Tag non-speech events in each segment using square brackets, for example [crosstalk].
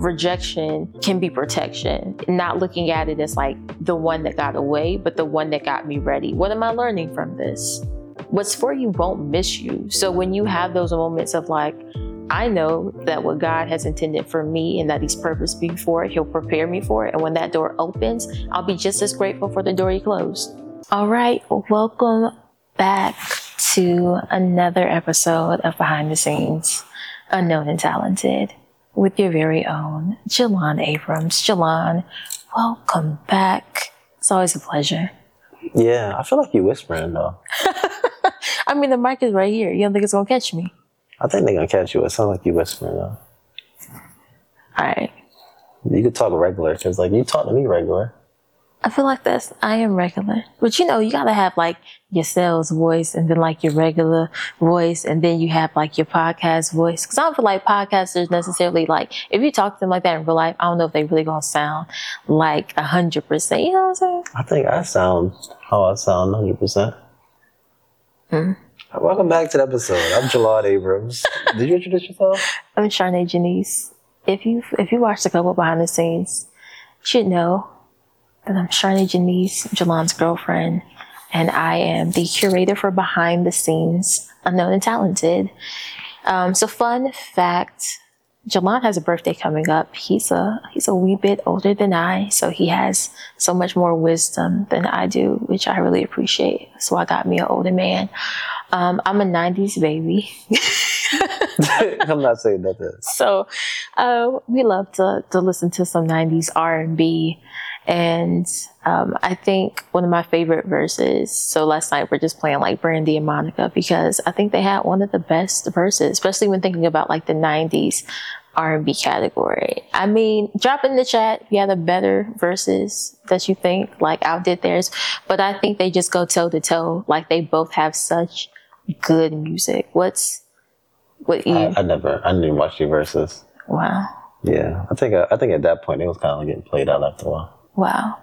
rejection can be protection. Not looking at it as like the one that got away, but the one that got me ready. What am I learning from this? What's for you won't miss you. So when you have those moments of like, I know that what God has intended for me and that He's purposed me for it, He'll prepare me for it. And when that door opens, I'll be just as grateful for the door He closed. All right, welcome back to another episode of Behind the Scenes, Unknown and Talented, with your very own Jelan Abrams. Jelan, welcome back. It's always a pleasure. Yeah, I feel like you're whispering though. [laughs] I mean, the mic is right here. You don't think it's gonna catch me? I think they're gonna catch you. It sounds like you're whispering though. All right. You could talk regular because like you talk to me regular. I feel like that's I am regular, but you know you gotta have like your sales voice and then like your regular voice and then you have like your podcast voice. Because I don't feel like podcasters necessarily like if you talk to them like that in real life, I don't know if they really gonna sound like a hundred percent. You know what I'm saying? I think I sound how I sound, hundred percent. Hmm. Welcome back to the episode. I'm Jelan Abrams. [laughs] Did you introduce yourself? I'm Charnae Ja'Nyse. If you if you watched a couple behind the scenes, you should know that I'm Charnae Ja'Nyse, Jelan's girlfriend, and I am the curator for Behind the Scenes, Unknown and Talented. Um, so fun fact, Jelan has a birthday coming up. He's a he's a wee bit older than I, so he has so much more wisdom than I do, which I really appreciate. So I got me an older man. Um, I'm a '90s baby. [laughs] I'm not saying nothing. so uh, we love to to listen to some '90s R&B, and um, I think one of my favorite verses. So last night we're just playing like Brandy and Monica because I think they had one of the best verses, especially when thinking about like the '90s R&B category. I mean, drop in the chat if you a better verses that you think like outdid theirs, but I think they just go toe to toe. Like they both have such good music. What's what you? I, I never, I didn't even watch the verses. wow. Yeah, I think, I think at that point it was kind of getting played out after a while. Wow.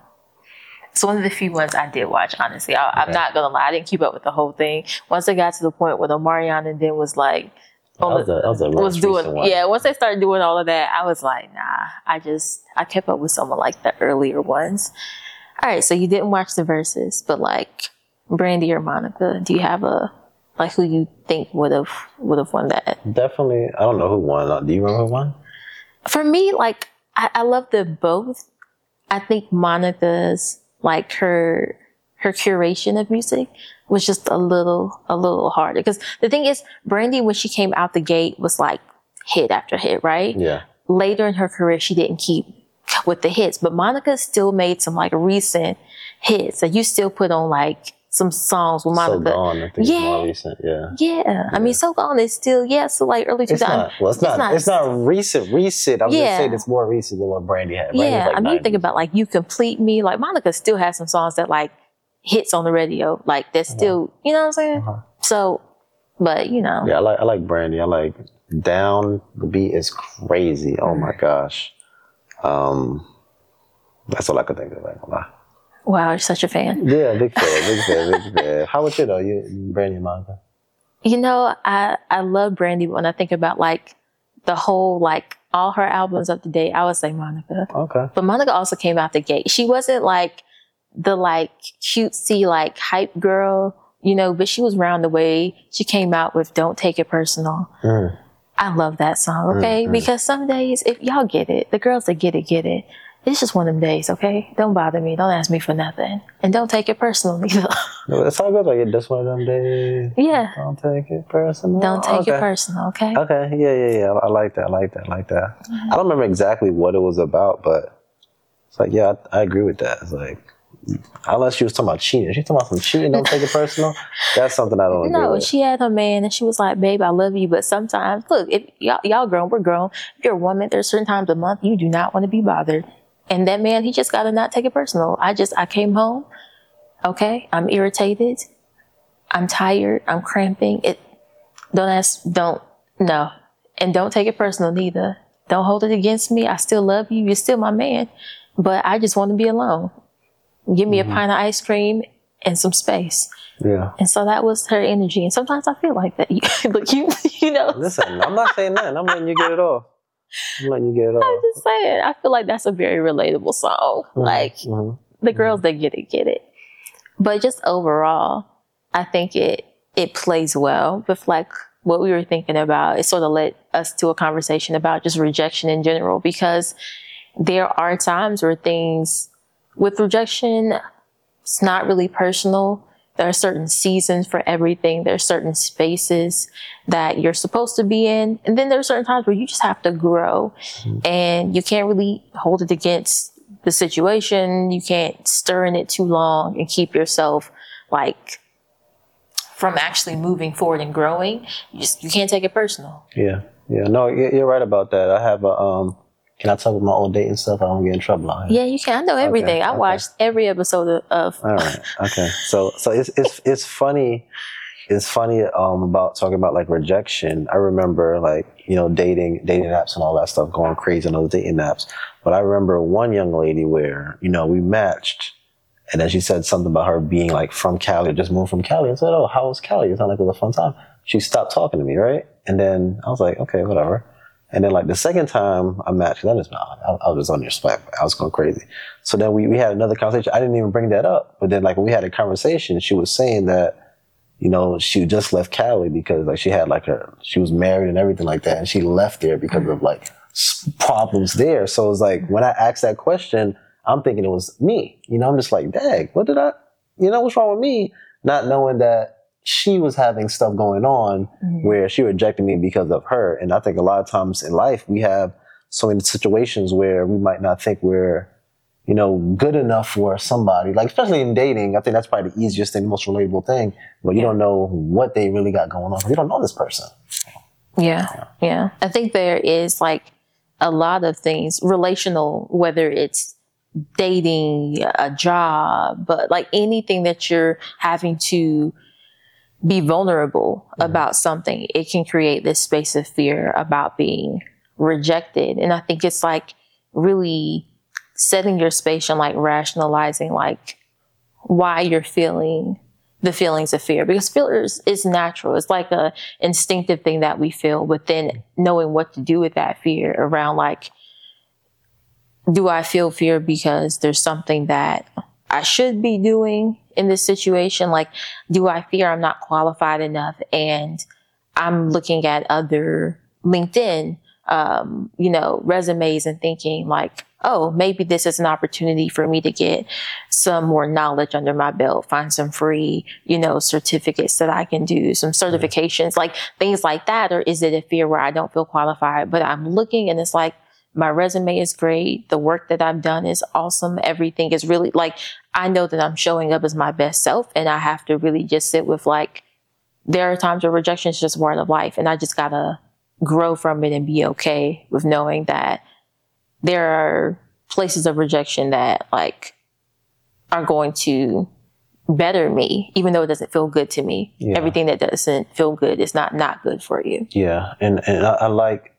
It's one of the few ones I did watch, honestly. I, I'm Okay. not gonna lie, I didn't keep up with the whole thing. Once I got to the point where the Mariana then was like, That was the- a, that was a was doing, one. yeah. Once they started doing all of that, I was like, nah. I just, I kept up with some of like the earlier ones. All right, so you didn't watch the verses, but like Brandy or Monica, do you have a like who you think would have would have won that? Definitely. I don't know who won. Do you remember who won? for me, like I, I love them both. I think Monica's like her her curation of music was just a little a little harder because the thing is, Brandy when she came out the gate was like hit after hit, right? Yeah. Later in her career, she didn't keep with the hits, but Monica still made some like recent hits that you still put on like some songs with So Monica. gone. I think it's Yeah. more recent. Yeah. yeah, I mean, so gone is still yeah, so like early 2000s. It's not. Well, it's not. It's not, recent. Recent. I'm Yeah. just saying it's more recent than what Brandy had. Brandy Yeah, like I mean, you think about like "You Complete Me." Like Monica still has some songs that like hits on the radio. Like that's still, you know what I'm saying? Uh-huh. So, but you know, Yeah, I like. I like Brandy. I like down. The beat is crazy. Oh my Mm-hmm. gosh. Um, that's all I could think of. Like. Wow, you're such a fan. Yeah, big fan, big fan, big fan. How about you though? You, Brandy and Monica. You know, I I love Brandy. But when I think about like the whole like all her albums up to date, I would say Monica. Okay. But Monica also came out the gate. She wasn't like the like cutesy like hype girl, you know, but she was round the way. She came out with "Don't Take It Personal." Mm. I love that song, okay? Mhm. Because some days, if y'all get it, the girls that get it, get it. It's just one of them days, okay? Don't bother me. Don't ask me for nothing. And don't take it personal either. [laughs] No, It's all good. Like it's just one of them days. yeah. Don't take it personal. Don't take okay. it personal, okay? Okay. Yeah, yeah, yeah. I, I like that. I like that. I like that. I don't remember exactly what it was about, but it's like, yeah, I, I agree with that. It's like, unless she was talking about cheating, she talking about some cheating. Don't take it personal. [laughs] That's something I don't agree No, she had her man and she was like, babe, I love you. But sometimes, look, if y'all, y'all grown, we're grown. If you're a woman, there's certain times a month you do not want to be bothered. And that man, he just got to not take it personal. I just, I came home. Okay. I'm irritated. I'm tired. I'm cramping. It, don't ask, don't, no. And don't take it personal neither. Don't hold it against me. I still love you. You're still my man. But I just want to be alone. Give me a mm-hmm. pint of ice cream and some space. yeah. And so that was her energy. And sometimes I feel like that. [laughs] You, look, you, you know. Listen, I'm not saying nothing. I'm letting you get it off. I'm letting you get it I'm just saying. I feel like that's a very relatable song. Mhm, Like mhm. the girls that get it get it. But just overall, I think it it plays well with like what we were thinking about. It sort of led us to a conversation about just rejection in general because there are times where things with rejection, it's not really personal. There are certain seasons for everything. There are certain spaces that you're supposed to be in. And then there are certain times where you just have to grow and you can't really hold it against the situation. You can't stir in it too long and keep yourself like from actually moving forward and growing. You just, you can't take it personal. Yeah, yeah. No, you're you're right about that. I have a. Um, can I talk about my old dating stuff? I don't get in trouble. here. Yeah, you can. I know everything. I okay. watched every episode of, of All right. Okay. So so it's it's it's funny. It's funny um, about talking about like rejection. I remember like you know dating dating apps and all that stuff going crazy on those dating apps. But I remember one young lady where you know we matched, and then she said something about her being like from Cali, just moved from Cali. I said, "Oh, how was Cali?" It sounded like it was a fun time. She stopped talking to me, right? And then I was like, "Okay, whatever." And then like the second time I matched, that is not. I, I was just on your spot. I was going crazy. So then we, we had another conversation. I didn't even bring that up. But then like when we had a conversation, she was saying that, you know, she just left Cali because like she had like her, she was married and everything like that. And she left there because of like problems there. So it's like when I asked that question, I'm thinking it was me. You know, I'm just like, dang, what did I, you know, what's wrong with me? Not knowing that she was having stuff going on mm-hmm. where she rejected me because of her. And I think a lot of times in life, we have so many situations where we might not think we're, you know, good enough for somebody. Like, especially in dating, I think that's probably the easiest and most relatable thing. But you don't know what they really got going on. You don't know this person. Yeah, yeah. I think there is like a lot of things relational, whether it's dating, a job, but like anything that you're having to be vulnerable about something, it can create this space of fear about being rejected. And I think it's like really setting your space and like rationalizing like why you're feeling the feelings of fear because fear is, is natural. It's like a instinctive thing that we feel, but then knowing what to do with that fear around like, do I feel fear because there's something that I should be doing in this situation? Like, do I fear I'm not qualified enough? And I'm looking at other LinkedIn, um, you know, resumes and thinking like, oh, maybe this is an opportunity for me to get some more knowledge under my belt, find some free, you know, certificates that I can do, some certifications, like things like that? Or is it a fear where I don't feel qualified, but I'm looking and it's like, my resume is great. The work that I've done is awesome. Everything is really like, I know that I'm showing up as my best self and I have to really just sit with like, there are times where rejection is just part of life and I just gotta grow from it and be okay with knowing that there are places of rejection that like are going to better me, even though it doesn't feel good to me. Yeah. Everything that doesn't feel good is not not good for you. Yeah, and and I, I like,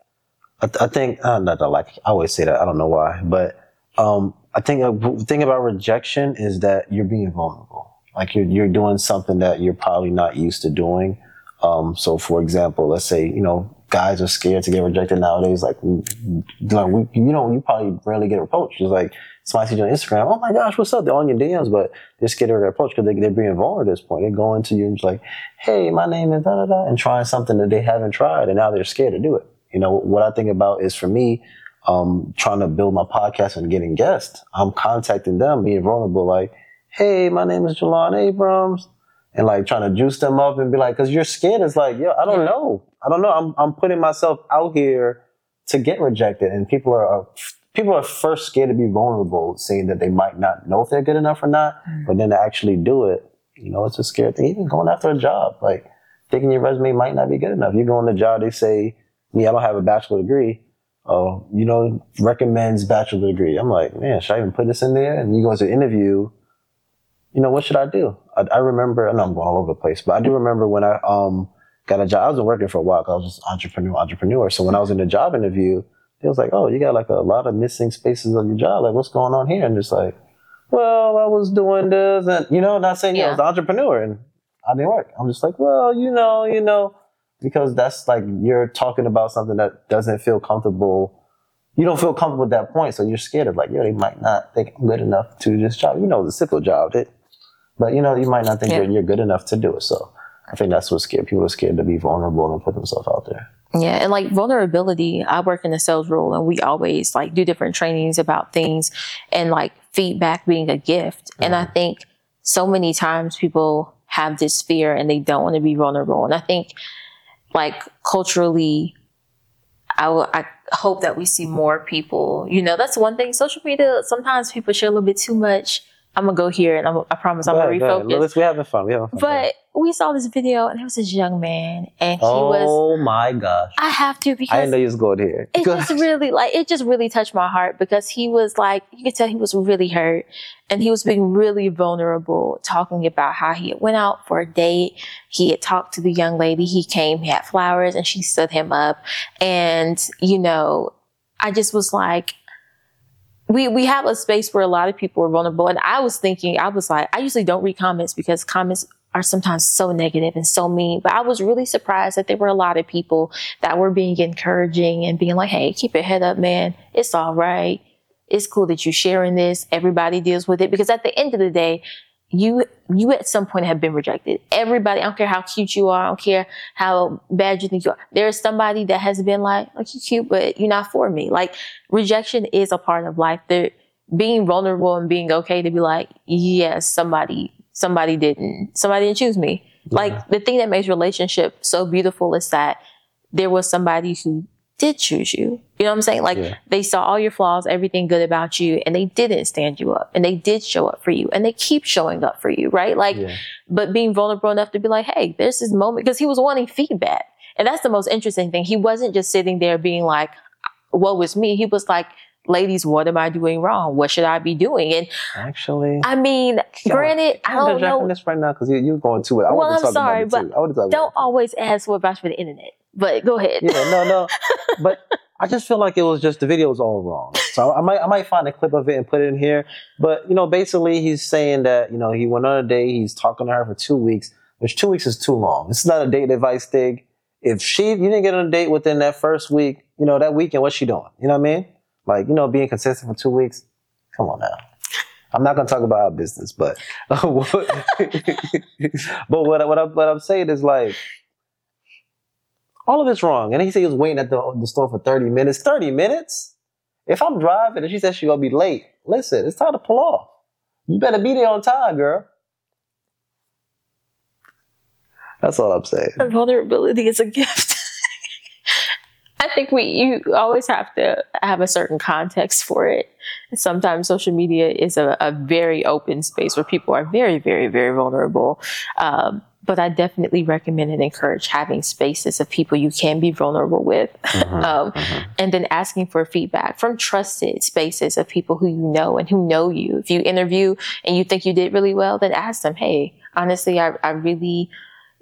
I, I think uh, not that like. I always say that. I don't know why, but um, I think uh, the thing about rejection is that you're being vulnerable. Like you're you're doing something that you're probably not used to doing. Um, so, for example, let's say you know guys are scared to get rejected nowadays. Like, like we, you know, you probably rarely get approached. It's like somebody sees you on Instagram. Oh my gosh, what's up? They're on your DMs, but they're scared to get approached because they, they're being vulnerable at this point. They're going to you and just like, hey, my name is da da da, and trying something that they haven't tried, and now they're scared to do it. You know, what I think about is for me, um, trying to build my podcast and getting guests. I'm contacting them, being vulnerable, like, hey, my name is Jelan Abrams and like trying to juice them up and be like, because you're scared. It's like, yo, I don't know. I don't know. I'm I'm putting myself out here to get rejected, and people are people are first scared to be vulnerable, saying that they might not know if they're good enough or not, but then to actually do it, you know, it's a scary thing. Even going after a job, like thinking your resume might not be good enough. You go on the job, they say, me, I don't have a bachelor degree. Oh, you know, recommends bachelor degree. I'm like, man, should I even put this in there? And you go to the interview, you know, what should I do? I, I remember, I know I'm going all over the place, but I do remember when I um got a job. I wasn't working for a while. I was just entrepreneur, entrepreneur. So when I was in the job interview, they was like, "Oh, you got like a lot of missing spaces on your job. Like, what's going on here?" And just like, "Well, I was doing this, and you know, not saying yeah. I was an entrepreneur, and I didn't work." I'm just like, "Well, you know, you know," because that's like you're talking about something that doesn't feel comfortable you don't feel comfortable at that point, so you're scared of like, yo, they might not think I'm good enough to do this job. You know, it's a simple job, it, but you know, you might not think Yeah. you're, you're good enough to do it. So I think that's what scared people are scared to be vulnerable and put themselves out there. Yeah, and like vulnerability, I work in a sales role and we always like do different trainings about things and like feedback being a gift. And I mm-hmm. think so many times people have this fear and they don't want to be vulnerable. And I think like culturally, I will- I hope that we see more people, you know, that's one thing. Social media, sometimes people share a little bit too much. I'm gonna go here and I'm, I promise I'm Go gonna ahead, go refocus. Let's- We're having fun. We're having fun. But we saw this video and there was this young man and he was, oh my gosh. I have to I because didn't know you was going here. it just really like it just really touched my heart because he was like you could tell he was really hurt and he was being really vulnerable talking about how he had went out for a date he had talked to the young lady he came he had flowers and she stood him up and you know i just was like we we have a space where a lot of people are vulnerable and i was thinking i was like i usually don't read comments because comments are sometimes so negative and so mean but i was really surprised that there were a lot of people that were being encouraging and being like hey keep your head up man. It's all right. It's cool that you're sharing this. Everybody deals with it. Because at the end of the day you you at some point have been rejected. Everybody i don't care how cute you are. I don't care how bad you think you are. There's somebody that has been like like you cute but you're not for me. Like rejection is a part of life. There being vulnerable and being okay to be like yes somebody somebody didn't somebody didn't choose me like the thing that makes relationship so beautiful is that there was somebody who did choose you you know what i'm saying like Yeah. they saw all your flaws everything good about you and they didn't stand you up and they did show up for you and they keep showing up for you right like Yeah. but being vulnerable enough to be like, hey, there's this moment because he was wanting feedback. And that's the most interesting thing. He wasn't just sitting there being like, what was me? He was like, ladies, what am I doing wrong? What should I be doing? And Actually, I mean, Yo, granted, I don't know. this right now because you, you're going to it. I Well, want to I'm sorry, about it too. I want to talk Don't always ask for advice for the internet, but go ahead. Yeah, no, no. [laughs] but I just feel like it was just the video was all wrong. So I might I might find a clip of it and put it in here. But you know, basically he's saying that, you know, he went on a date, he's talking to her for two weeks, which two weeks is too long. This is not a date advice thing. If she you didn't get on a date within that first week, you know, that weekend, what's she doing? You know what I mean? Like, you know, being consistent for two weeks. Come on now. I'm not gonna talk about our business, but [laughs] uh, what, [laughs] but what, I- what, I, what I'm saying is like all of it's wrong. And he said he was waiting at the, the store for 30 minutes. 30 minutes? If I'm driving and she says she's gonna be late, listen, it's time to pull off. You better be there on time, girl. That's all I'm saying. vulnerability is a gift. I think we you always have to have a certain context for it. Sometimes social media is a, a very open space where people are very, very, very vulnerable. Um, but I definitely recommend and encourage having spaces of people you can be vulnerable with, um, and then asking for feedback from trusted spaces of people who you know and who know you. If you interview and you think you did really well, then ask them, "Hey, honestly, I, I really."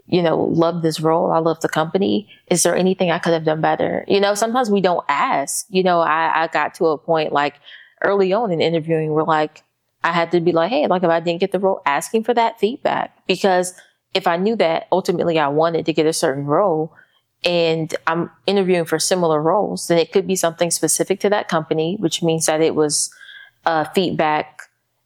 You know, love this role. I love the company. Is there anything I could have done better? You know, sometimes we don't ask. You know, I, I got to a point like early on in interviewing where like I had to be like, hey, like if I didn't get the role, asking for that feedback. Because if I knew that ultimately I wanted to get a certain role and I'm interviewing for similar roles, then it could be something specific to that company, which means that it was uh, feedback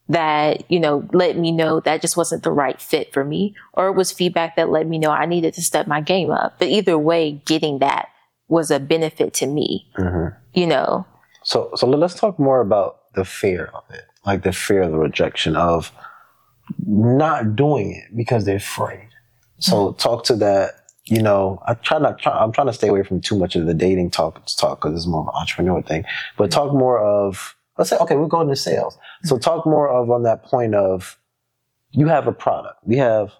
that you know let me know that just wasn't the right fit for me or it was feedback that let me know i needed to step my game up but either way getting that was a benefit to me Mhm. you know So, so let's talk more about the fear of it, like the fear of the rejection of not doing it because they're afraid. So, talk to that. You know, I try not. Try, I'm trying to stay away from too much of the dating talk talk because it's more of an entrepreneur thing. But talk more of let's say, okay, we're going to sales. So, mm-hmm. talk more of on that point of you have a product. We have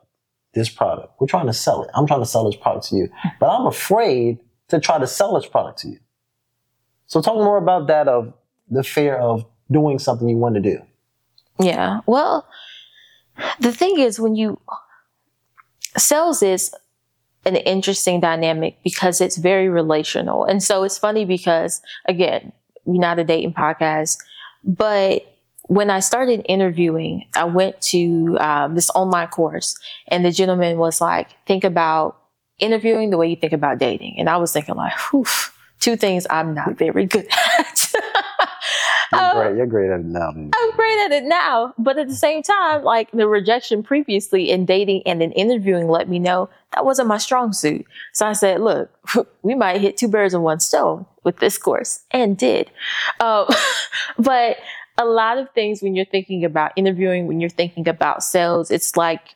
this product. We're trying to sell it. I'm trying to sell this product to you, mm-hmm. but I'm afraid to try to sell this product to you. So talk more about that of the fear of doing something you want to do. yeah well the thing is when you sales is an interesting dynamic because it's very relational and so it's funny because again we're not a dating podcast but when I started interviewing, I went to um, this online course, and the gentleman was like, "Think about interviewing the way you think about dating." And I was thinking, like, "Whew, two things I'm not very good at. [laughs] Um, great. You're great at it now. dude. I'm great at it now, but at the same time, like the rejection previously in dating and in interviewing let me know that wasn't my strong suit. So I said, look, [laughs] we might hit two birds in one stone with this course and did. Um, [laughs] but a lot of things when you're thinking about interviewing, when you're thinking about sales, it's like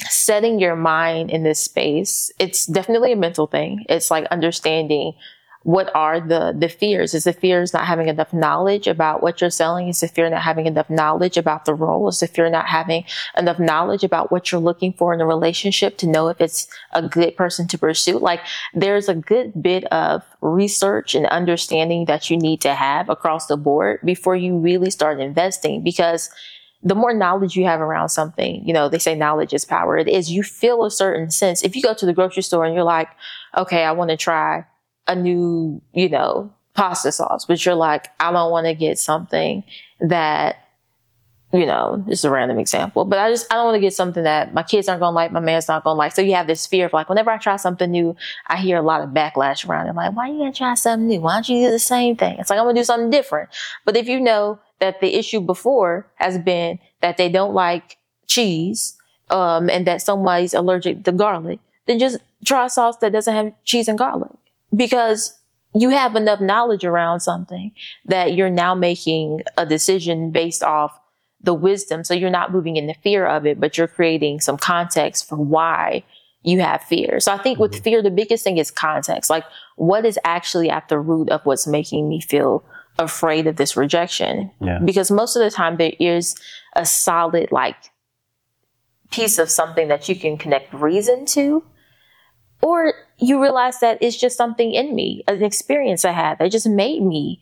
setting your mind in this space. It's definitely a mental thing. It's like understanding what are the the fears is the fears not having enough knowledge about what you're selling is the fear not having enough knowledge about the role is the fear not having enough knowledge about what you're looking for in a relationship to know if it's a good person to pursue like there's a good bit of research and understanding that you need to have across the board before you really start investing because the more knowledge you have around something, you know, they say knowledge is power. It is. You feel a certain sense. If you go to the grocery store and you're like, okay, I want to try a new, you know, pasta sauce, but you're like, I don't want to get something that, you know, this is a random example, but I just, I don't want to get something that my kids aren't going to like, my man's not going to like. So you have this fear of like, whenever I try something new, I hear a lot of backlash around it. Like, why are you going to try something new? Why don't you do the same thing? It's like, I'm going to do something different. But if you know that the issue before has been that they don't like cheese, um, and that somebody's allergic to garlic, then just try a sauce that doesn't have cheese and garlic because you have enough knowledge around something that you're now making a decision based off the wisdom. So you're not moving in the fear of it, but you're creating some context for why you have fear. So I think with mm-hmm. fear, the biggest thing is context. Like what is actually at the root of what's making me feel afraid of this rejection? Yeah. Because most of the time there is a solid like piece of something that you can connect reason to. Or you realize that it's just something in me, an experience I had that just made me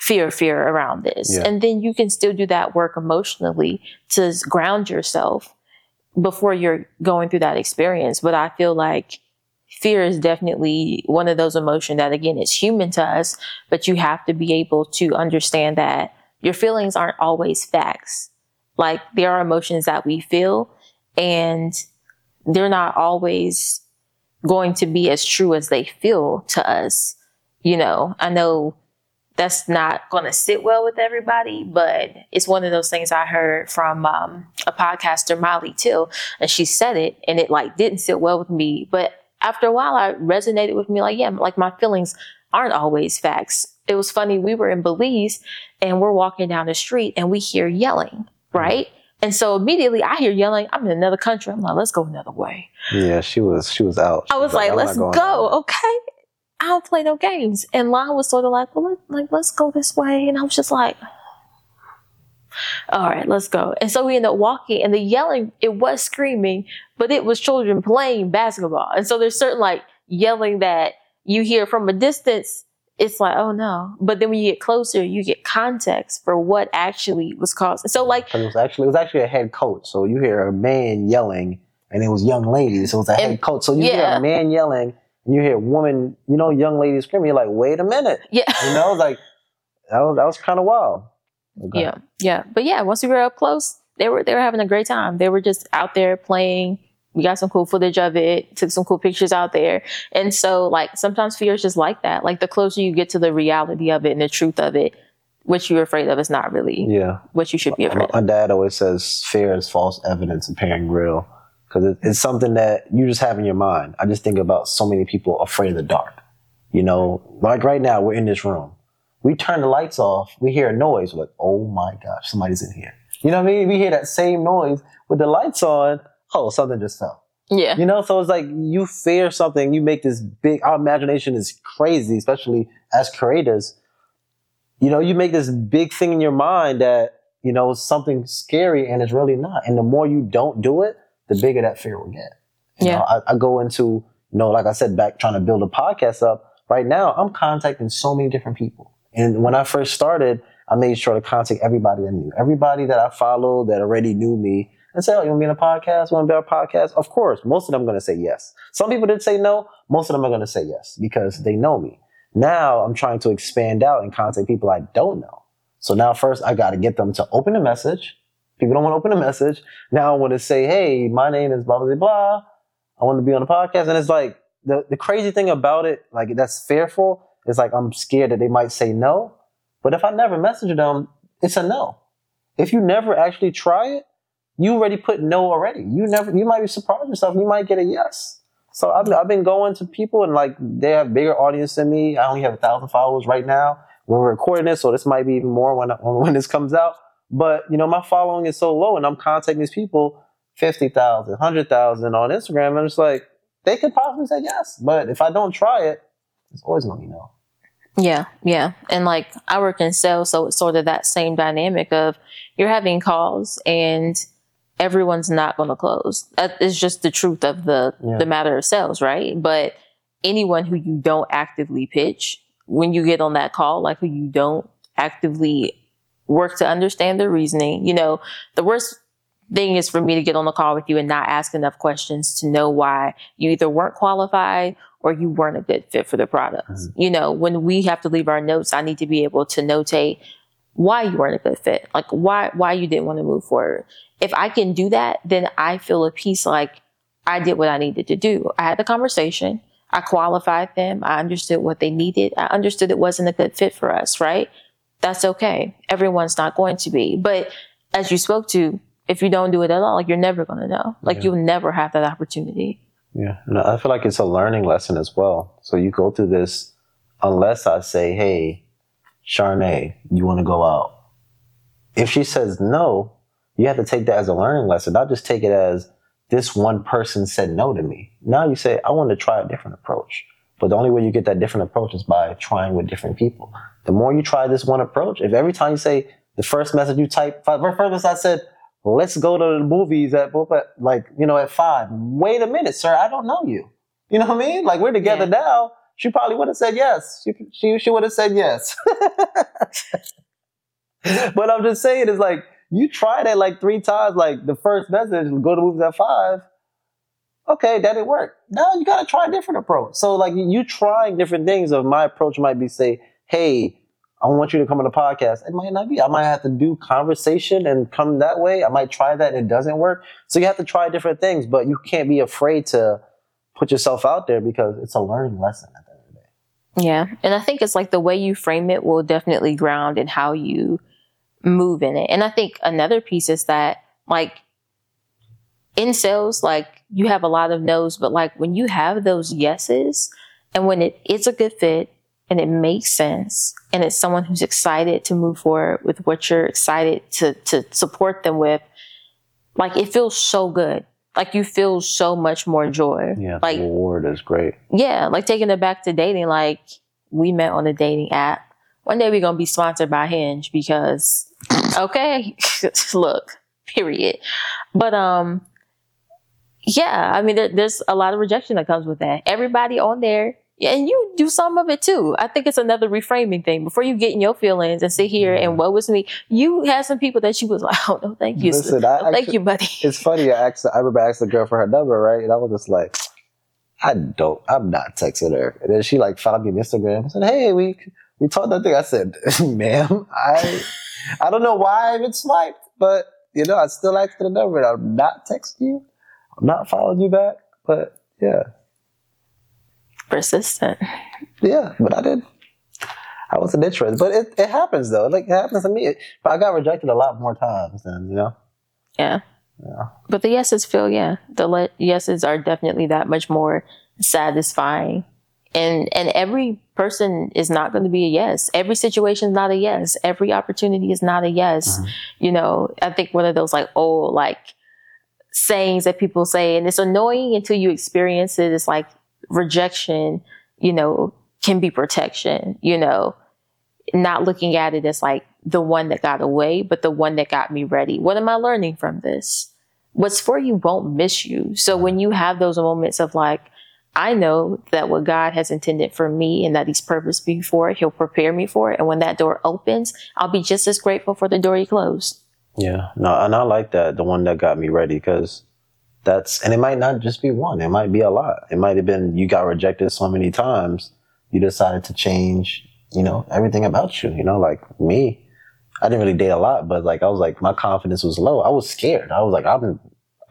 fear fear around this. Yeah. And then you can still do that work emotionally to ground yourself before you're going through that experience. But I feel like fear is definitely one of those emotions that again is human to us, but you have to be able to understand that your feelings aren't always facts. Like there are emotions that we feel and they're not always going to be as true as they feel to us. You know, I know that's not going to sit well with everybody, but it's one of those things I heard from um, a podcaster, Molly Till, and she said it and it like didn't sit well with me. But after a while, I resonated with me like, yeah, like my feelings aren't always facts. It was funny. We were in Belize and we're walking down the street and we hear yelling, right? And so immediately I hear yelling. I'm in another country. I'm like, let's go another way. Yeah, she was she was out. I was She's like, I'm let's go. Okay. I don't play no games. And Lon was sort of like, well, let, like, let's go this way. And I was just like, all right, let's go. And so we end up walking and the yelling, it was screaming, but it was children playing basketball. And so there's certain like yelling that you hear from a distance. It's like, oh no. But then when you get closer, you get context for what actually was caused. So like it was actually it was actually a head coach. So you hear a man yelling, and it was young ladies. So it was a head And- coach. So you hear a man yelling, and you hear a woman, you know, young lady screaming. You're like, wait a minute, yeah. you know, like that was that was kind of wild. Okay. Yeah, yeah, but yeah, once we were up close, they were they were having a great time. They were just out there playing. We got some cool footage of it. Took some cool pictures out there, and so like sometimes fear is just like that. Like the closer you get to the reality of it and the truth of it, what you're afraid of is not really Yeah. what you should be afraid My of. My dad always says fear is false evidence appearing real because it, it's something that you just have in your mind. I just think about so many people afraid of the dark. You know, like right now, we're in this room. We turn the lights off, we hear a noise, we're like, oh my gosh, somebody's in here. You know what I mean? We hear that same noise with the lights on. Oh, something just fell. Yeah, You know, so it's like you fear something, you make this big, our imagination is crazy, especially as creators. You know, you make this big thing in your mind that, you know, is something scary and it's really not. And the more you don't do it, the bigger that fear will get. You Yeah. know, I, I go into, you know, like I said, back trying to build a podcast up. Right now, I'm contacting so many different people. And when I first started, I made sure to contact everybody I knew, everybody that I followed that already knew me, and say, "Oh, you want to be in a podcast? Want to be on a podcast?" Of course, most of them are going to say yes. Some people did say no. Most of them are going to say yes because they know me. Now I'm trying to expand out and contact people I don't know. So now first I got to get them to open a message. People don't want to open a message. Now I want to say, "Hey, my name is blah blah blah. blah. I want to be on a podcast," and it's like the the crazy thing about it, like that's fearful. it's like I'm scared that they might say no. But if I never message them, it's a no. If you never actually try it, you already put no already. You never, you might be surprised yourself. You might get a yes. So I've, I've been going to people and like they have bigger audience than me. I only have a thousand followers right now. When we're recording this, so this might be even more when [laughs] when this comes out. But you know, my following is so low, and I'm contacting these people 50,000, 100,000 on Instagram, and it's like they could possibly say yes. But if I don't try it, it's always gonna be no. Yeah, yeah. And like I work in sales, so it's sort of that same dynamic of you're having calls and everyone's not going to close. That is just the truth of the Yeah. the matter of sales, right? But anyone who you don't actively pitch when you get on that call, like who you don't actively work to understand their reasoning, you know, the worst thing is for me to get on the call with you and not ask enough questions to know why you either weren't qualified or you weren't a good fit for the product. Mhm. You know, when we have to leave our notes, I need to be able to notate why you weren't a good fit, like why why you didn't want to move forward. If I can do that, then I feel a peace like I did what I needed to do. I had the conversation. I qualified them. I understood what they needed. I understood it wasn't a good fit for us, right? That's okay. Everyone's not going to be. But as you spoke to, if you don't do it at all, like you're never going to know. Like Yeah. you'll never have that opportunity. Yeah, and I feel like it's a learning lesson as well. So you go through this, unless I say, "Hey, Charnae, you want to go out?" If she says no, you have to take that as a learning lesson. Not just take it as this one person said no to me. Now you say, "I want to try a different approach." But the only way you get that different approach is by trying with different people. The more you try this one approach, if every time you say the first message you type, first message I said, let's go to the movies at like you know at five. Wait a minute, sir, I don't know you. You know what I mean? Like we're together Yeah. now. She probably would have said yes. She she, she would have said yes. [laughs] but I'm just saying, it's like you tried it like three times. Like the first message, go to movies at five. Okay, that didn't work. Now you got to try a different approach. So like you trying different things. Of my approach might be say, hey, I want you to come on the podcast. It might not be. I might have to do conversation and come that way. I might try that and it doesn't work. So you have to try different things, but you can't be afraid to put yourself out there because it's a learning lesson at the end of the day. Yeah. And I think it's like the way you frame it will definitely ground in how you move in it. And I think another piece is that like in sales, like you have a lot of no's, but like when you have those yeses and when it is a good fit and it makes sense and it's someone who's excited to move forward with what you're excited to to support them with, like it feels so good. Like you feel so much more joy. Yeah, Like the reward is great. yeah, like taking it back to dating, like we met on a dating app. One day we're gonna be sponsored by Hinge because [laughs] okay, [laughs] look, period. But um yeah, I mean there, there's a lot of rejection that comes with that. Everybody on there and you do some of it too. I think it's another reframing thing. Before you get in your feelings and sit here and what was me, you had some people that you was like, [laughs] oh no, thank you. Listen, I No, thank you, buddy. [laughs] It's funny. I asked. I remember asking the girl for her number, right? And I was just like, I don't. I'm not texting her. And then she like found me on Instagram. and said, Hey, we we talked that thing. I said, [laughs] Ma'am, I I don't know why I even swiped, but you know, I still asked for the number. And I'm not texting you. I'm not following you back. But yeah, Persistent. yeah. But I did. I wasn't interested. But it, it happens though. Like it happens to me. But I got rejected a lot more times than you know. Yeah. Yeah. But the yeses feel, yeah, the le- yeses are definitely that much more satisfying. And and every person is not going to be a yes. Every situation is not a yes. Every opportunity is not a yes. Mhm. You know, I think one of those like old like sayings that people say, and it's annoying until you experience it. It's like rejection, you know, can be protection. You know, not looking at it as like the one that got away, but the one that got me ready. What am I learning from this? What's for you won't miss you. So when you have those moments of like, I know that what God has intended for me and that He's purposed me for He'll prepare me for it. And when that door opens, I'll be just as grateful for the door He closed. Yeah, no, and I like that the one that got me ready because that's and it might not just be one; it might be a lot. It might have been you got rejected so many times, you decided to change, you know, everything about you. You know, like me, I didn't really date a lot, but like I was like my confidence was low. I was scared. I was like I'm,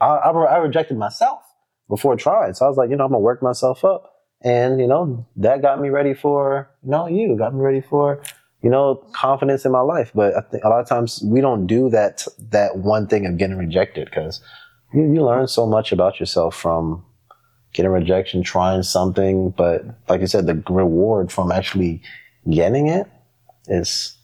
I, I, I rejected myself before trying. So I was like, you know, I'm gonna work myself up, and you know that got me ready for you know you got me ready for you know confidence in my life. But I think a lot of times we don't do that that one thing of getting rejected because you, you learn so much about yourself from getting rejection, trying something. But like you said, the reward from actually getting it is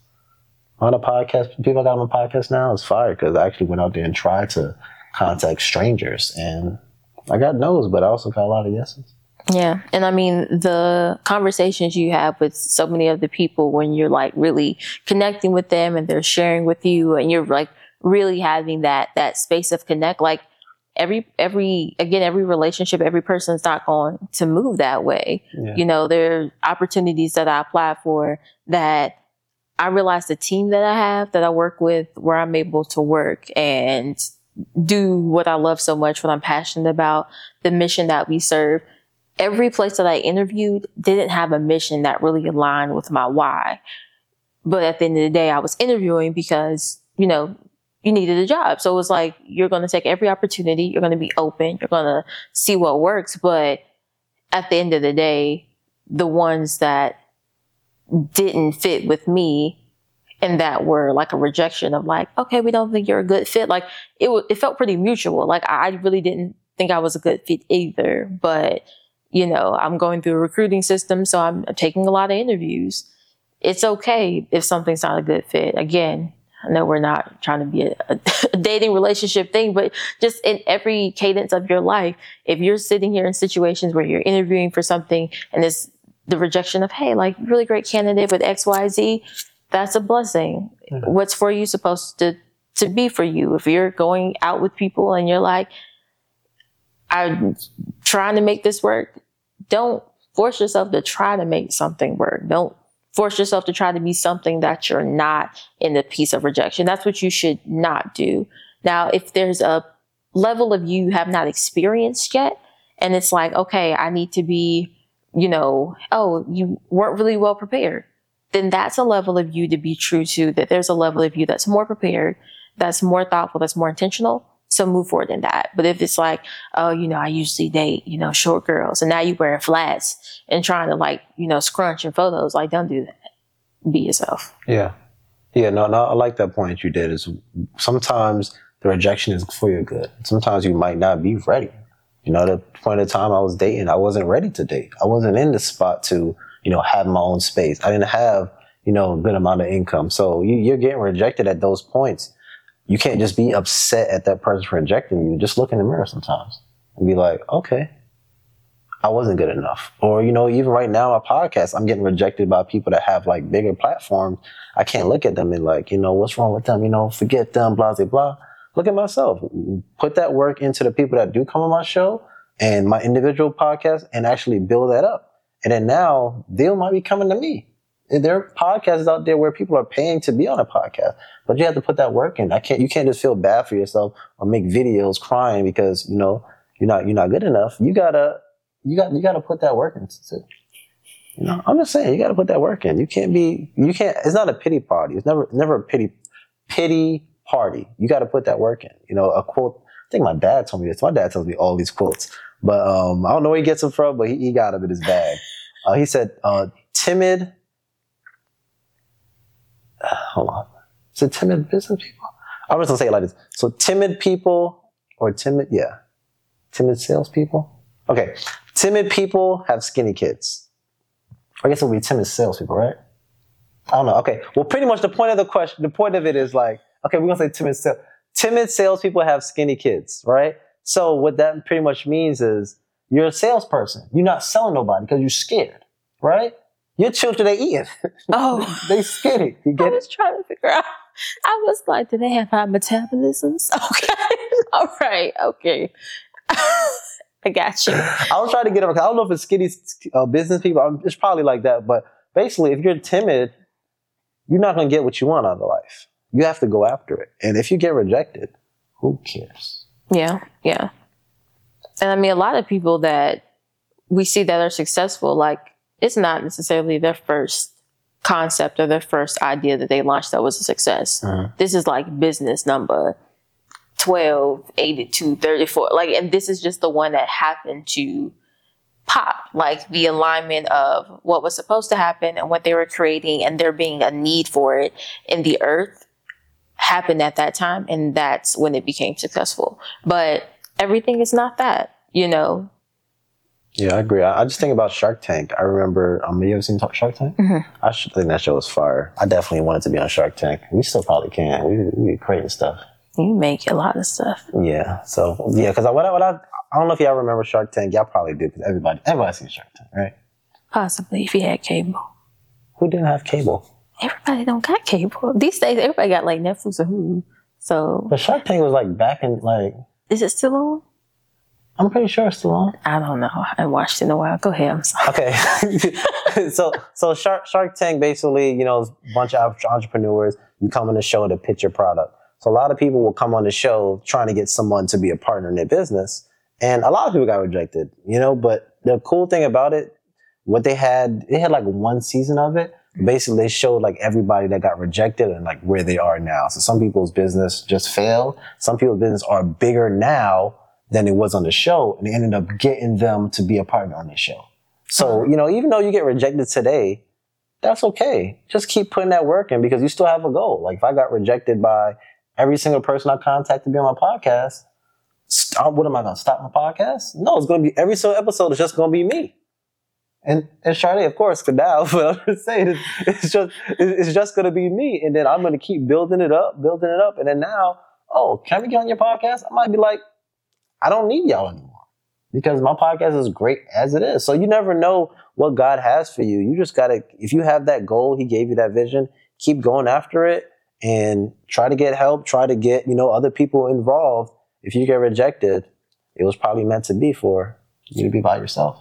on a podcast. People got on a podcast now is fire because I actually went out there and tried to contact strangers and I got no's, but I also got a lot of yeses. Yeah. And I mean, the conversations you have with so many of the people when you're like really connecting with them and they're sharing with you and you're like really having that, that space of connect, like every, every, again, every relationship, every person's not going to move that way. Yeah. You know, there are opportunities that I apply for that I realize the team that I have that I work with where I'm able to work and do what I love so much, what I'm passionate about, the mission that we serve. Every place that I interviewed didn't have a mission that really aligned with my why. But at the end of the day, I was interviewing because, you know, you needed a job. So it was like, you're going to take every opportunity. You're going to be open. You're going to see what works. But at the end of the day, the ones that didn't fit with me and that were like a rejection of like, okay, we don't think you're a good fit. Like it, w- it felt pretty mutual. Like I really didn't think I was a good fit either, but you know, I'm going through a recruiting system, so I'm taking a lot of interviews. It's okay if something's not a good fit. Again, I know we're not trying to be a, a [laughs] dating relationship thing, but just in every cadence of your life, if you're sitting here in situations where you're interviewing for something and it's the rejection of, hey, like really great candidate with X, Y, Z, that's a blessing. Mm-hmm. What's for you supposed to to be for you? If you're going out with people and you're like, I'm trying to make this work, don't force yourself to try to make something work. Don't force yourself to try to be something that you're not in the piece of rejection. That's what you should not do. Now, if there's a level of you have not experienced yet, and it's like, okay, I need to be, you know, oh, you weren't really well prepared then that's a level of you to be true to, that there's a level of you that's more prepared, that's more thoughtful, that's more intentional. So move forward in that. But if it's like, oh, you know, I usually date, you know, short girls and now you wearing flats and trying to like, you know, scrunch in photos, like don't do that. Be yourself. Yeah. Yeah, no, no, I like that point you did. Is sometimes the rejection is for your good. Sometimes you might not be ready. You know, the point of time I was dating, I wasn't ready to date. I wasn't in the spot to, you know, have my own space. I didn't have, you know, a good amount of income. So you, you're getting rejected at those points. You can't just be upset at that person for rejecting you. Just look in the mirror sometimes and be like, okay, I wasn't good enough. Or, you know, even right now, my podcast, I'm getting rejected by people that have like bigger platforms. I can't look at them and like, you know, what's wrong with them? You know, forget them, blah, blah, blah. Look at myself. Put that work into the people that do come on my show and my individual podcast and actually build that up. And then now they might be coming to me. There are podcasts out there where people are paying to be on a podcast, but you have to put that work in. I can't, you can't just feel bad for yourself or make videos crying because, you know, you're not, you're not good enough. You gotta, you got, you gotta put that work in. You know, I'm just saying, you gotta put that work in. You can't be, you can't, it's not a pity party. It's never, never a pity, pity party. You gotta put that work in. You know, a quote, I think my dad told me this. My dad tells me all these quotes. But um, I don't know where he gets them from, but he, he got them in his bag. Uh, he said, uh, timid, uh, [sighs] hold on. Is it timid business people? I'm just gonna say it like this. So timid people or timid, yeah. Timid salespeople? Okay. Timid people have skinny kids. I guess it would be timid salespeople, right? I don't know. Okay. Well, pretty much the point of the question, the point of it is like, okay, we're gonna say timid sales. Timid salespeople have skinny kids, right? So what that pretty much means is you're a salesperson. You're not selling nobody because you're scared, right? Your children [laughs] [laughs] they eating. Oh. they skinny. You I get it? was trying to figure out. I was like, do they have high metabolisms? [laughs] Okay. All right. Okay. I got you. I was trying to get over. I don't know if it's skinny uh, business people. I'm- It's probably like that. But basically, if you're timid, you're not going to get what you want out of life. You have to go after it. And if you get rejected, who cares? Yeah, yeah. And I mean, a lot of people that we see that are successful, like it's not necessarily their first concept or their first idea that they launched that was a success. Mhm. This is like business number 12, 82, 34. Like, and this is just the one that happened to pop. like the alignment of what was supposed to happen and what they were creating and there being a need for it in the earth happened at that time and that's when it became successful but everything is not that you know Yeah, I agree. I, I just think about Shark Tank. I remember, um, you ever seen Shark Tank? Mhm. I should think that show was fire. I definitely wanted to be on Shark Tank. We still probably can. We, we creating stuff. you make a lot of stuff Yeah. So yeah, because I, what I, what I, I don't know if y'all remember Shark Tank. Y'all probably do because everybody everybody seen Shark Tank, right? possibly if you had cable Who didn't have cable? everybody don't got cable these days everybody got like netflix or hulu so But Shark Tank was like back in like is it still on I'm pretty sure it's still on. i don't know i watched it in a while go ahead i'm sorry Okay. [laughs] so so Shark Shark Tank basically, you know, is a bunch of entrepreneurs. You come on the show to pitch your product. So a lot of people will come on the show trying to get someone to be a partner in their business. And a lot of people got rejected, you know, but the cool thing about it, what they had, they had like one season of it. Basically, they showed like everybody that got rejected and like where they are now. So some people's business just failed. Some people's business are bigger now than it was on the show. And they ended up getting them to be a partner on the show. So, you know, even though you get rejected today, that's okay. Just keep putting that work in because you still have a goal. Like if I got rejected by every single person I contacted to be on my podcast, stop, what am I going to stop my podcast? No, it's going to be every single episode is just going to be me. And and Sade, of course, now, [laughs] but I'm just saying it's, it's just it's just going to be me, and then I'm going to keep building it up, building it up, and then now, oh, can we get on your podcast? I might be like, I don't need y'all anymore because my podcast is great as it is. So you never know what God has for you. You just got to, if you have that goal, He gave you that vision, keep going after it and try to get help, try to get, you know, other people involved. If you get rejected, it was probably meant to be for you to be by yourself.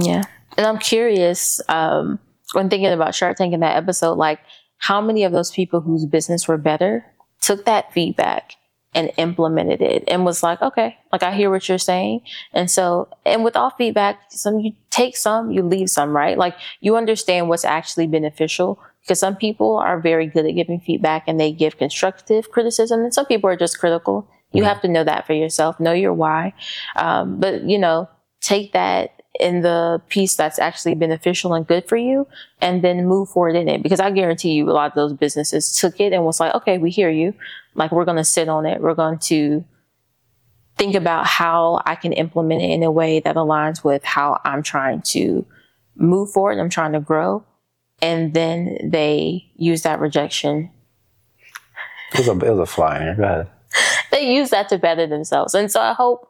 Yeah. And I'm curious, um, when thinking about Shark Tank in that episode, like how many of those people whose business were better took that feedback and implemented it and was like, okay, like I hear what you're saying. And so, and with all feedback, some you take some, you leave some, right? Like you understand what's actually beneficial because some people are very good at giving feedback and they give constructive criticism and some people are just critical. You have to know that for yourself, know your why. Um, but you know, take that in the piece that's actually beneficial and good for you and then move forward in it because i guarantee you a lot of those businesses took it and was like okay we hear you like we're going to sit on it we're going to think about how i can implement it in a way that aligns with how i'm trying to move forward i'm trying to grow and then they use that rejection It was a, it was a fly in here. Go ahead. they use that to better themselves. And so I hope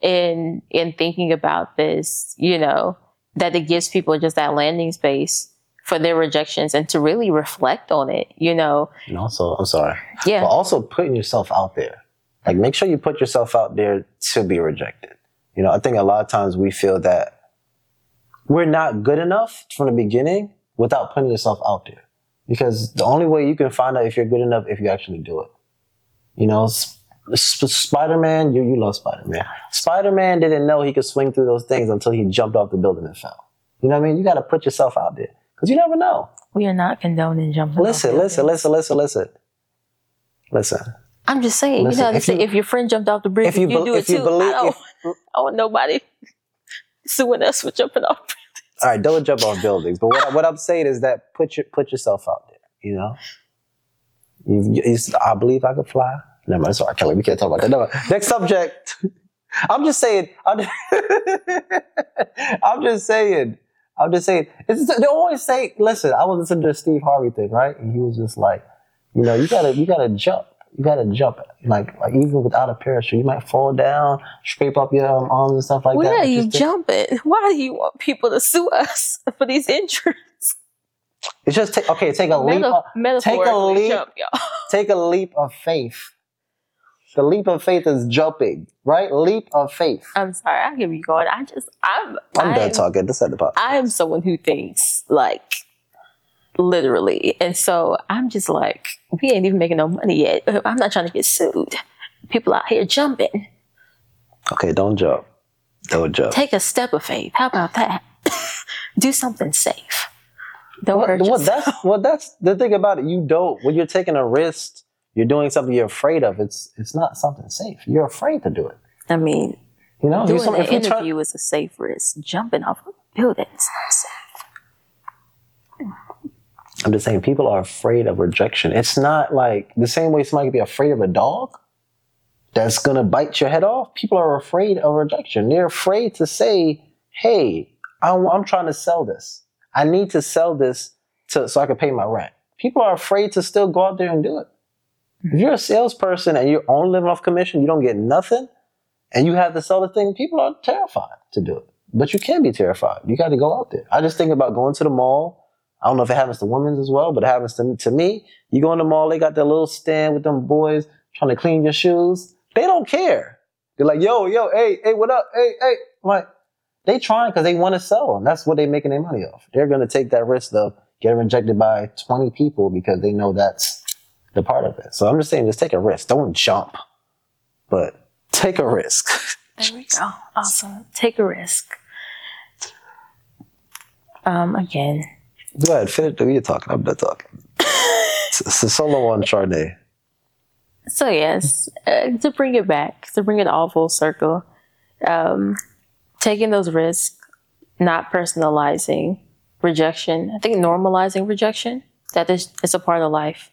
in in thinking about this, you know, that it gives people just that landing space for their rejections and to really reflect on it, you know. And also, I'm sorry. Yeah. But also putting yourself out there. Like make sure you put yourself out there to be rejected. You know, I think a lot of times we feel that we're not good enough from the beginning without putting yourself out there. Because the only way you can find out if you're good enough if you actually do it. You know, Spider Man, you, you love Spider Man. Spider Man didn't know he could swing through those things until he jumped off the building and fell. You know what I mean? You got to put yourself out there because you never know. We are not condoning jumping. Listen, buildings. listen, listen, listen, listen. Listen. I'm just saying, Listen, you know, if if, you- if your friend jumped off the bridge, if you you, bel- do if it you too. believe- I, don't, if- [laughs] I want nobody [laughs] suing us for jumping off. All right, don't jump off buildings. But what, what I'm saying is that put your put yourself out there. You know, you, you, you- I believe I could fly. Never mind. Sorry, Kelly. We can't talk about that. Never mind. Next subject. I'm just saying. I'm just, [laughs] I'm just saying. I'm just saying. It's, they always say, "Listen, I was listening to the Steve Harvey thing, right?" And he was just like, "You know, you gotta, you gotta jump. You gotta jump. Like, like even without a parachute, you might fall down, scrape up your um, arms and stuff like Where that." are you jumping? [laughs] Why do you want people to sue us [laughs] for these injuries? It's just take, okay. Take a leap. Meta- Of, metaphorically leap. jump, y'all. take a leap of faith. The leap of faith is jumping, right? Leap of faith. I'm sorry, I give you going. I just, I'm, I'm I'm, done talking. This at the pop. I am someone who thinks like literally, and so I'm just like, we ain't even making no money yet. Uh, I'm not trying to get sued. People out here jumping. Okay, don't jump. Don't jump. Take a step of faith. How about that? [laughs] Do something safe. Don't What, hurt what, yourself. that's well. That's the thing about it. You don't. When you're taking a risk, you're doing something you're afraid of. It's it's not something safe. You're afraid to do it. I mean, You know, doing some, an if you turn, interview is a safe risk. Jumping off, buildings. I'm just saying people are afraid of rejection. It's not like the same way somebody could be afraid of a dog that's gonna bite your head off. People are afraid of rejection. They're afraid to say, "Hey, I'm, I'm trying to sell this. I need to sell this to, so I can pay my rent." People are afraid to still go out there and do it. If you're a salesperson and you're only living off commission, you don't get nothing, and you have to sell the thing. People are terrified to do it, but you can be terrified. You got to go out there. I just think about going to the mall. I don't know if it happens to women as well, but it happens to, to me. You go in the mall, they got their little stand with them boys trying to clean your shoes. They don't care. They're like, yo, yo, hey, hey, what up? Hey, hey. I'm like, they trying because they want to sell And That's what they're making their money off. They're going to take that risk of getting rejected by 20 people because they know that's the part of it. So I'm just saying, just take a risk. Don't jump, but take a risk. [laughs] There we go. Awesome. Take a risk. Um, again, Go ahead, finish. You're talking. I'm not talking. [laughs] it's, a solo on Charnae. So yes, uh, to bring it back, to bring it all full circle, um, taking those risks, not personalizing rejection. I think normalizing rejection. That is, it's a part of life.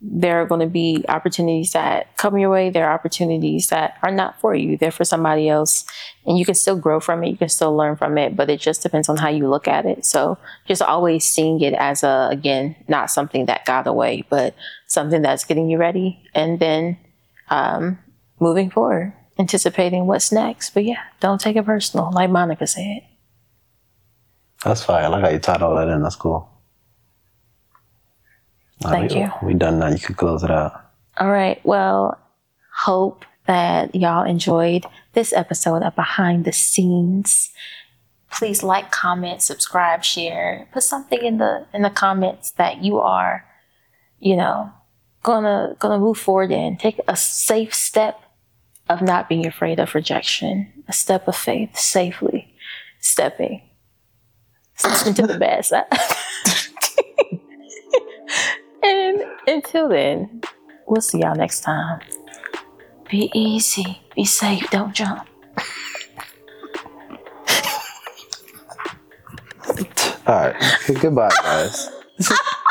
There are going to be opportunities that come your way. There are opportunities that are not for you. They're for somebody else, and you can still grow from it. You can still learn from it, but it just depends on how you look at it. So just always seeing it as a again, not something that got away, but something that's getting you ready, and then um, moving forward, anticipating what's next. But yeah, don't take it personal, like Monica said. That's fine. I like how you tied all that in. That's cool. Thank we, you. We done now. You can close it out. All right. Well, hope that y'all enjoyed this episode of Behind the Scenes. Please like, comment, subscribe, share. Put something in the in the comments that you are, you know, gonna gonna move forward in. Take a safe step of not being afraid of rejection. A step of faith, safely stepping into the [laughs] bad [laughs] side. And until then, we'll see y'all next time. Be easy, be safe, don't jump. All right. [laughs] Goodbye, guys. [laughs]